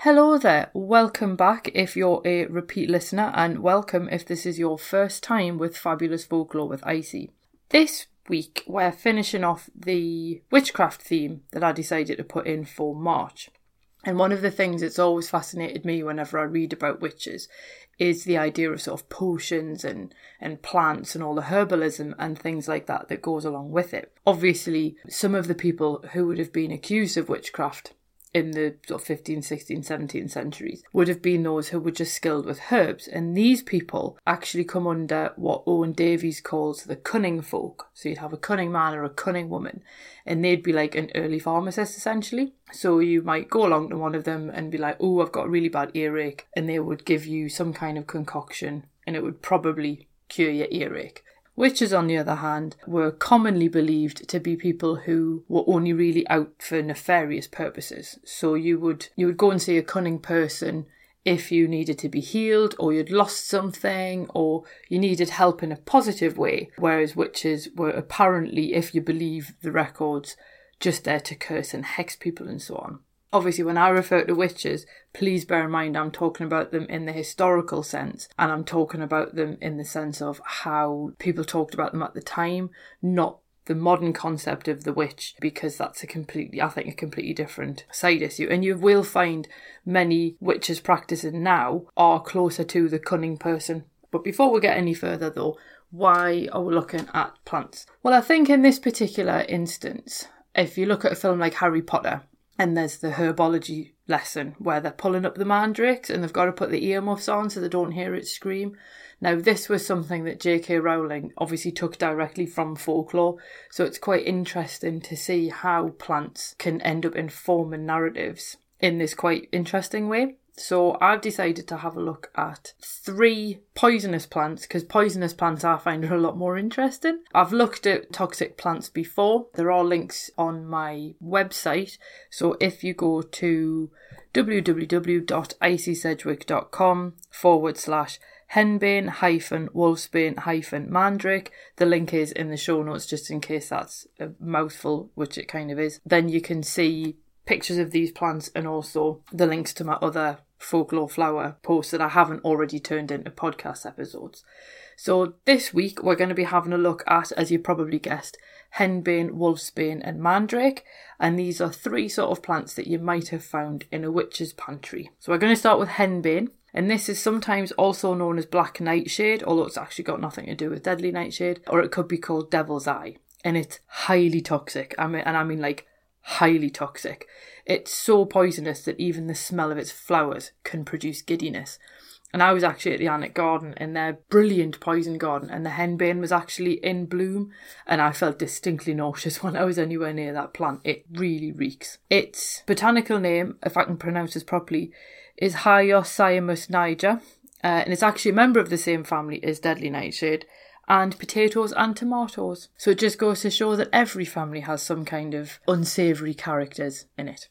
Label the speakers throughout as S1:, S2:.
S1: Hello there, welcome back if you're a repeat listener, and welcome if this is your first time with Fabulous Folklore with Icy. This week we're finishing off the witchcraft theme that I decided to put in for March. And one of the things that's always fascinated me whenever I read about witches is the idea of sort of potions and, and plants and all the herbalism and things like that that goes along with it. Obviously, some of the people who would have been accused of witchcraft in the sort of 15th, 16th, 17th centuries would have been those who were just skilled with herbs. And these people actually come under what Owen Davies calls the cunning folk. So you'd have a cunning man or a cunning woman, and they'd be like an early pharmacist essentially. So you might go along to one of them and be like, oh, I've got a really bad earache. And they would give you some kind of concoction, and it would probably cure your earache. Witches, on the other hand, were commonly believed to be people who were only really out for nefarious purposes. So you would you would go and see a cunning person if you needed to be healed or you'd lost something or you needed help in a positive way, whereas witches were apparently, if you believe the records, just there to curse and hex people and so on obviously when I refer to witches, please bear in mind I'm talking about them in the historical sense and I'm talking about them in the sense of how people talked about them at the time, not the modern concept of the witch because that's a completely I think a completely different side issue and you will find many witches practicing now are closer to the cunning person. But before we get any further though, why are we looking at plants? Well, I think in this particular instance, if you look at a film like Harry Potter, and there's the herbology lesson where they're pulling up the mandrakes and they've got to put the earmuffs on so they don't hear it scream. Now, this was something that J.K. Rowling obviously took directly from folklore, so it's quite interesting to see how plants can end up informing narratives in this quite interesting way. So I've decided to have a look at three poisonous plants because poisonous plants I find are a lot more interesting. I've looked at toxic plants before. There are links on my website. So if you go to www.icysedgwick.com forward slash henbane hyphen wolfsbane hyphen mandrake. The link is in the show notes just in case that's a mouthful, which it kind of is. Then you can see pictures of these plants and also the links to my other folklore flower posts that I haven't already turned into podcast episodes. So this week we're going to be having a look at, as you probably guessed, henbane, wolfsbane, and mandrake. And these are three sort of plants that you might have found in a witch's pantry. So we're going to start with henbane. And this is sometimes also known as black nightshade, although it's actually got nothing to do with deadly nightshade, or it could be called devil's eye. And it's highly toxic. I mean, and I mean like highly toxic. It's so poisonous that even the smell of its flowers can produce giddiness. And I was actually at the Alnwick Garden in their brilliant poison garden, and the henbane was actually in bloom, and I felt distinctly nauseous when I was anywhere near that plant. It really reeks. Its botanical name, if I can pronounce this properly, is Hyoscyamus niger, uh, and it's actually a member of the same family as deadly nightshade, and potatoes and tomatoes. So it just goes to show that every family has some kind of unsavoury characters in it.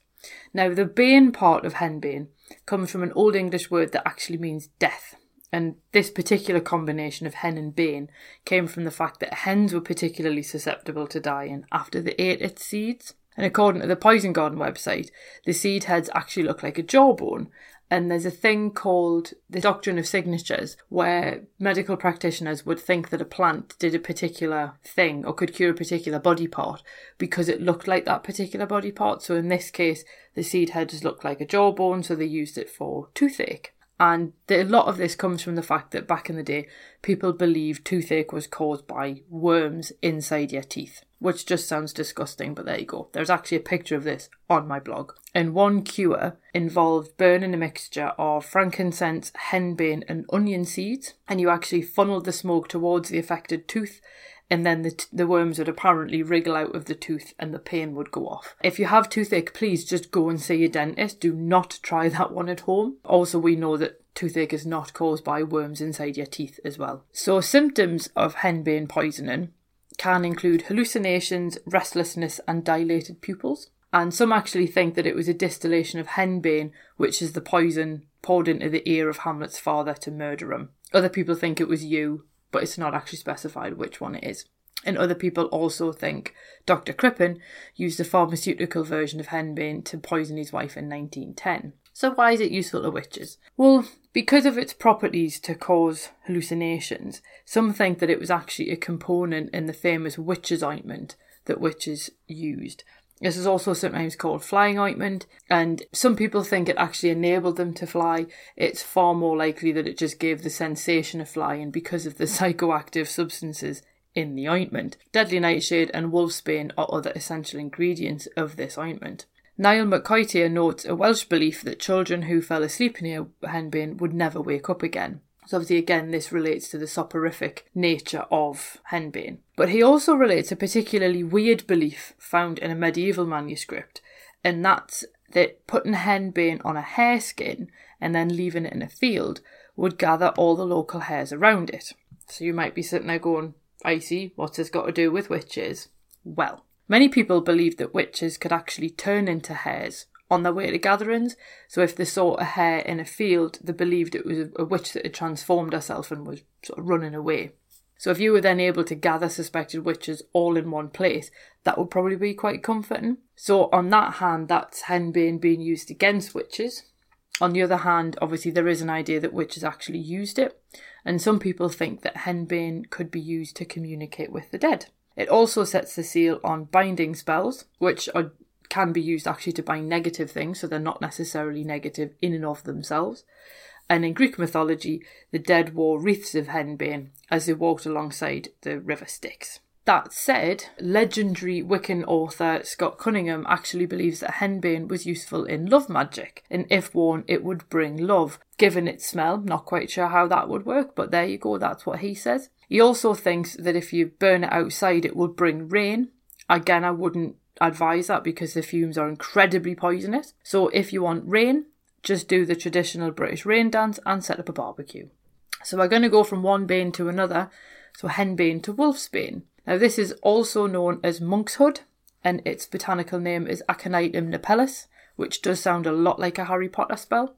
S1: Now, the bane part of henbane comes from an Old English word that actually means death. And this particular combination of hen and bane came from the fact that hens were particularly susceptible to dying after they ate its seeds. And according to the Poison Garden website, the seed heads actually look like a jawbone, and there's a thing called the doctrine of signatures where medical practitioners would think that a plant did a particular thing or could cure a particular body part because it looked like that particular body part. So in this case, the seed heads looked like a jawbone, so they used it for toothache. And a lot of this comes from the fact that back in the day, people believed toothache was caused by worms inside your teeth, which just sounds disgusting, but there you go. There's actually a picture of this on my blog. And one cure involved burning a mixture of frankincense, henbane, and onion seeds, and you actually funneled the smoke towards the affected tooth and then the, t- the worms would apparently wriggle out of the tooth and the pain would go off. If you have toothache, please just go and see your dentist. Do not try that one at home. Also, we know that toothache is not caused by worms inside your teeth as well. So, symptoms of henbane poisoning can include hallucinations, restlessness, and dilated pupils. And some actually think that it was a distillation of henbane, which is the poison poured into the ear of Hamlet's father to murder him. Other people think it was yew, but it's not actually specified which one it is. And other people also think Dr. Crippen used a pharmaceutical version of henbane to poison his wife in 1910. So, why is it useful to witches? Well, because of its properties to cause hallucinations, some think that it was actually a component in the famous witch's ointment that witches used. This is also sometimes called flying ointment, and some people think it actually enabled them to fly. It's far more likely that it just gave the sensation of flying because of the psychoactive substances in the ointment. Deadly nightshade and wolfsbane are other essential ingredients of this ointment. Niall Mac Coitir notes a Welsh belief that children who fell asleep near henbane would never wake up again. So obviously, again, this relates to the soporific nature of henbane. But he also relates a particularly weird belief found in a medieval manuscript, and that's that putting henbane on a hare skin and then leaving it in a field would gather all the local hares around it. So you might be sitting there going, I see, what's this got to do with witches? Well, Many people believed that witches could actually turn into hares on their way to gatherings. So if they saw a hare in a field, they believed it was a witch that had transformed herself and was sort of running away. So if you were then able to gather suspected witches all in one place, that would probably be quite comforting. So on that hand, that's henbane being used against witches. On the other hand, obviously there is an idea that witches actually used it, and some people think that henbane could be used to communicate with the dead. It also sets the seal on binding spells, which are, can be used actually to bind negative things, so they're not necessarily negative in and of themselves. And in Greek mythology, the dead wore wreaths of henbane as they walked alongside the river Styx. That said, legendary Wiccan author Scott Cunningham actually believes that henbane was useful in love magic, and if worn, it would bring love. Given its smell, not quite sure how that would work, but there you go, that's what he says. He also thinks that if you burn it outside, it will bring rain. Again, I wouldn't advise that because the fumes are incredibly poisonous. So if you want rain, just do the traditional British rain dance and set up a barbecue. So we're going to go from one bane to another, so henbane to wolfsbane. Now this is also known as monkshood, and its botanical name is Aconitum napellus, which does sound a lot like a Harry Potter spell.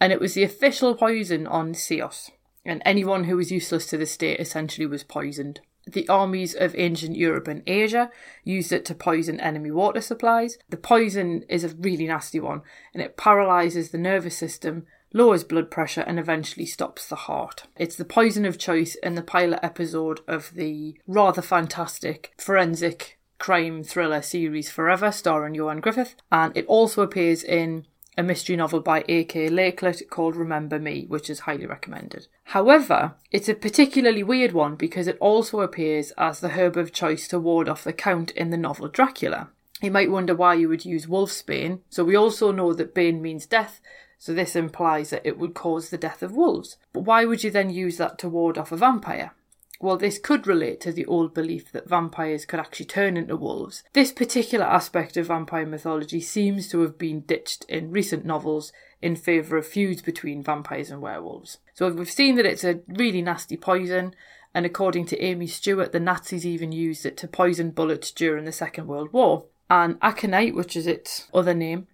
S1: And it was the official poison on Ceos and anyone who was useless to the state essentially was poisoned. The armies of ancient Europe and Asia used it to poison enemy water supplies. The poison is a really nasty one, and it paralyzes the nervous system, lowers blood pressure, and eventually stops the heart. It's the poison of choice in the pilot episode of the rather fantastic forensic crime thriller series Forever, starring Ioan Gruffudd, and it also appears in a mystery novel by A.K. Lakelet called Remember Me, which is highly recommended. However, it's a particularly weird one because it also appears as the herb of choice to ward off the Count in the novel Dracula. You might wonder why you would use wolfsbane. So we also know that bane means death, so this implies that it would cause the death of wolves. But why would you then use that to ward off a vampire? Well, this could relate to the old belief that vampires could actually turn into wolves. This particular aspect of vampire mythology seems to have been ditched in recent novels in favour of feuds between vampires and werewolves. So we've seen that it's a really nasty poison, and according to Amy Stewart, the Nazis even used it to poison bullets during the Second World War. And Aconite, which is its other name,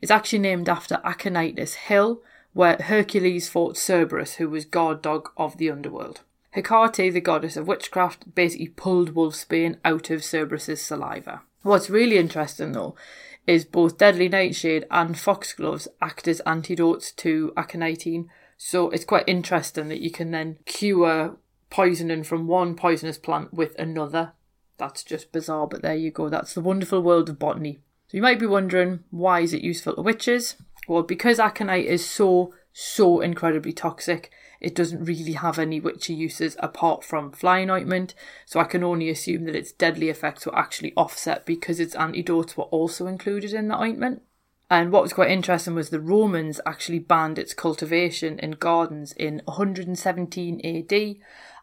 S1: is actually named after Aconitus Hill, where Hercules fought Cerberus, who was guard dog of the underworld. Hecate, the goddess of witchcraft, basically pulled wolfsbane out of Cerberus's saliva. What's really interesting though is both deadly nightshade and foxgloves act as antidotes to aconitine, so it's quite interesting that you can then cure poisoning from one poisonous plant with another. That's just bizarre, but there you go. That's the wonderful world of botany. So you might be wondering, why is it useful to witches? Well, because aconite is so, so incredibly toxic, it doesn't really have any witchy uses apart from flying ointment, so I can only assume that its deadly effects were actually offset because its antidotes were also included in the ointment. And what was quite interesting was the Romans actually banned its cultivation in gardens in 117 AD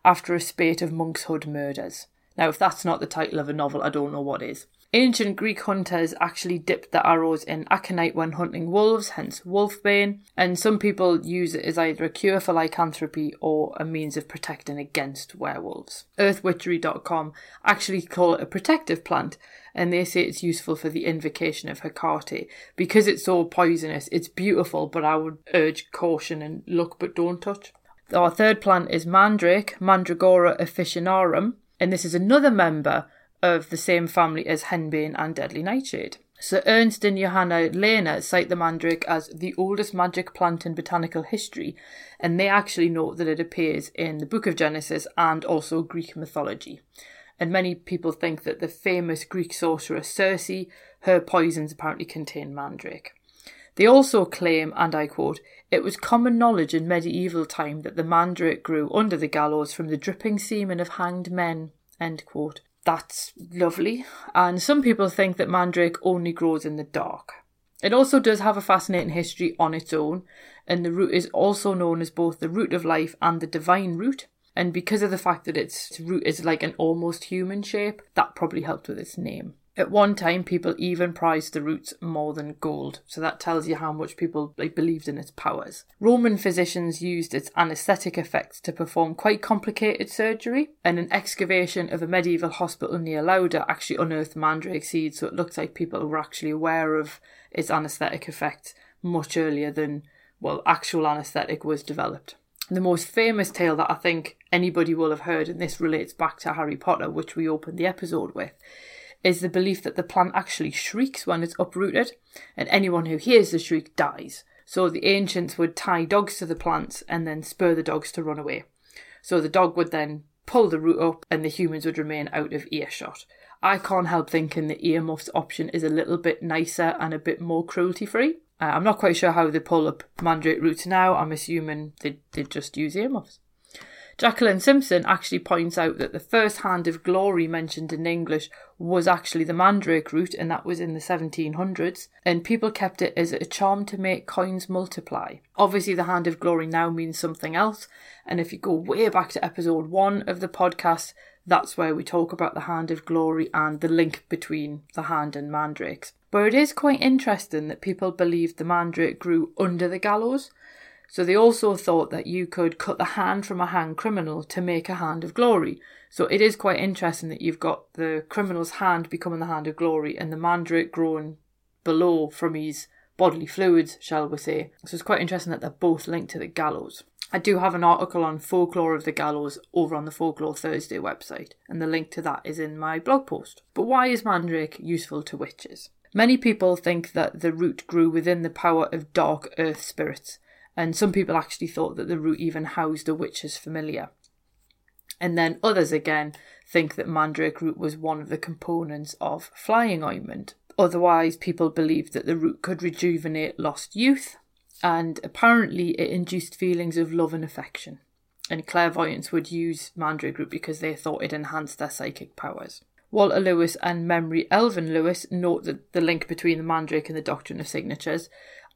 S1: after a spate of monkshood murders. Now, if that's not the title of a novel, I don't know what is. Ancient Greek hunters actually dipped their arrows in aconite when hunting wolves, hence wolfbane, and some people use it as either a cure for lycanthropy or a means of protecting against werewolves. Earthwitchery.com actually call it a protective plant, and they say it's useful for the invocation of Hecate. Because it's so poisonous, it's beautiful, but I would urge caution and look but don't touch. Our third plant is mandrake, Mandragora officinarum, and this is another member of the same family as henbane and deadly nightshade. Sir Ernst and Johanna Lehner cite the mandrake as the oldest magic plant in botanical history, and they actually note that it appears in the Book of Genesis and also Greek mythology. And many people think that the famous Greek sorceress Circe, her poisons apparently contain mandrake. They also claim, and I quote, it was common knowledge in medieval time that the mandrake grew under the gallows from the dripping semen of hanged men. End quote that's lovely. And some people think that mandrake only grows in the dark. It also does have a fascinating history on its own, and the root is also known as both the root of life and the divine root. And because of the fact that its root is like an almost human shape, that probably helped with its name. At one time, people even prized the roots more than gold, so that tells you how much people like believed in its powers. Roman physicians used its anesthetic effects to perform quite complicated surgery, and an excavation of a medieval hospital near Lauder actually unearthed mandrake seeds, so it looks like people were actually aware of its anesthetic effects much earlier than well actual anesthetic was developed. The most famous tale that I think anybody will have heard, and this relates back to Harry Potter, which we opened the episode with, is the belief that the plant actually shrieks when it's uprooted, and anyone who hears the shriek dies. So the ancients would tie dogs to the plants and then spur the dogs to run away. So the dog would then pull the root up and the humans would remain out of earshot. I can't help thinking the earmuffs option is a little bit nicer and a bit more cruelty free. Uh, I'm not quite sure how they pull up mandrake roots now. I'm assuming they, they just use earmuffs. Jacqueline Simpson actually points out that the first hand of glory mentioned in English was actually the mandrake root, and that was in the 1700s, and people kept it as a charm to make coins multiply. Obviously, the hand of glory now means something else, and if you go way back to episode one of the podcast, that's where we talk about the hand of glory and the link between the hand and mandrakes. But it is quite interesting that people believed the mandrake grew under the gallows. So they also thought that you could cut the hand from a hanged criminal to make a hand of glory. So it is quite interesting that you've got the criminal's hand becoming the hand of glory and the mandrake growing below from his bodily fluids, shall we say. So it's quite interesting that they're both linked to the gallows. I do have an article on folklore of the gallows over on the Folklore Thursday website, and the link to that is in my blog post. But why is mandrake useful to witches? Many people think that the root grew within the power of dark earth spirits, and some people actually thought that the root even housed a witch's familiar. And then others again think that mandrake root was one of the components of flying ointment. Otherwise, people believed that the root could rejuvenate lost youth, and apparently it induced feelings of love and affection. And clairvoyants would use mandrake root because they thought it enhanced their psychic powers. Walter Lewis and Memory Elvin Lewis note that the link between the mandrake and the doctrine of signatures,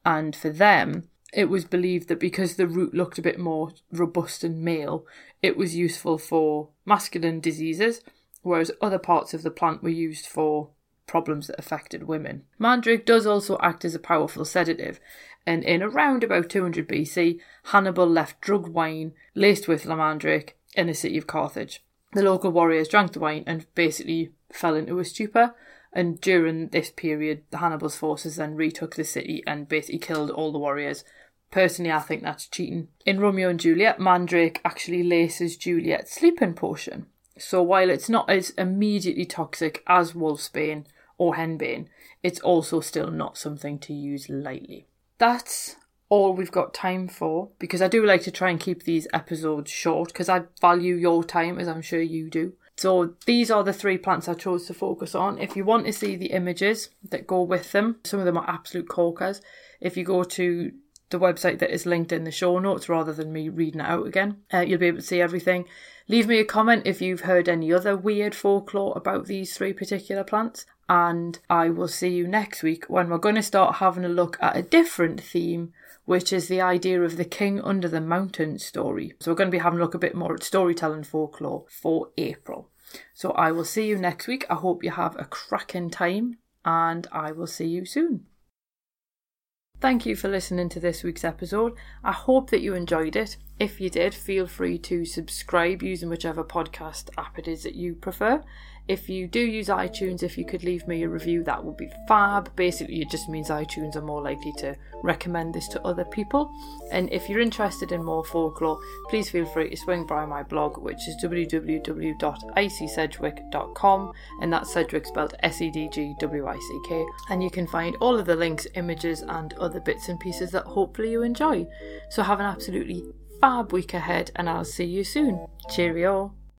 S1: and for them, it was believed that because the root looked a bit more robust and male, it was useful for masculine diseases, whereas other parts of the plant were used for problems that affected women. Mandrake does also act as a powerful sedative, and in around about 200 BC, Hannibal left drugged wine laced with mandrake in the city of Carthage. The local warriors drank the wine and basically fell into a stupor, and during this period, Hannibal's forces then retook the city and basically killed all the warriors. Personally, I think that's cheating. In Romeo and Juliet, Mandrake actually laces Juliet's sleeping potion. So while it's not as immediately toxic as wolfsbane or henbane, it's also still not something to use lightly. That's all we've got time for because I do like to try and keep these episodes short because I value your time as I'm sure you do. So these are the three plants I chose to focus on. If you want to see the images that go with them, some of them are absolute corkers. If you go to the website that is linked in the show notes rather than me reading it out again, uh, you'll be able to see everything. Leave me a comment if you've heard any other weird folklore about these three particular plants. And I will see you next week when we're going to start having a look at a different theme which is the idea of the king under the mountain story. So we're going to be having a look a bit more at storytelling folklore for April. So I will see you next week. I hope you have a cracking time, and I will see you soon. Thank you for listening to this week's episode. I hope that you enjoyed it. If you did, feel free to subscribe using whichever podcast app it is that you prefer. If you do use iTunes, if you could leave me a review, that would be fab. Basically, it just means iTunes are more likely to recommend this to other people. And if you're interested in more folklore, please feel free to swing by my blog, which is www.icysedgwick.com, and that's Sedgwick spelled S E D G W I C K. And you can find all of the links, images, and other bits and pieces that hopefully you enjoy. So have an absolutely fab week ahead, and I'll see you soon. Cheerio.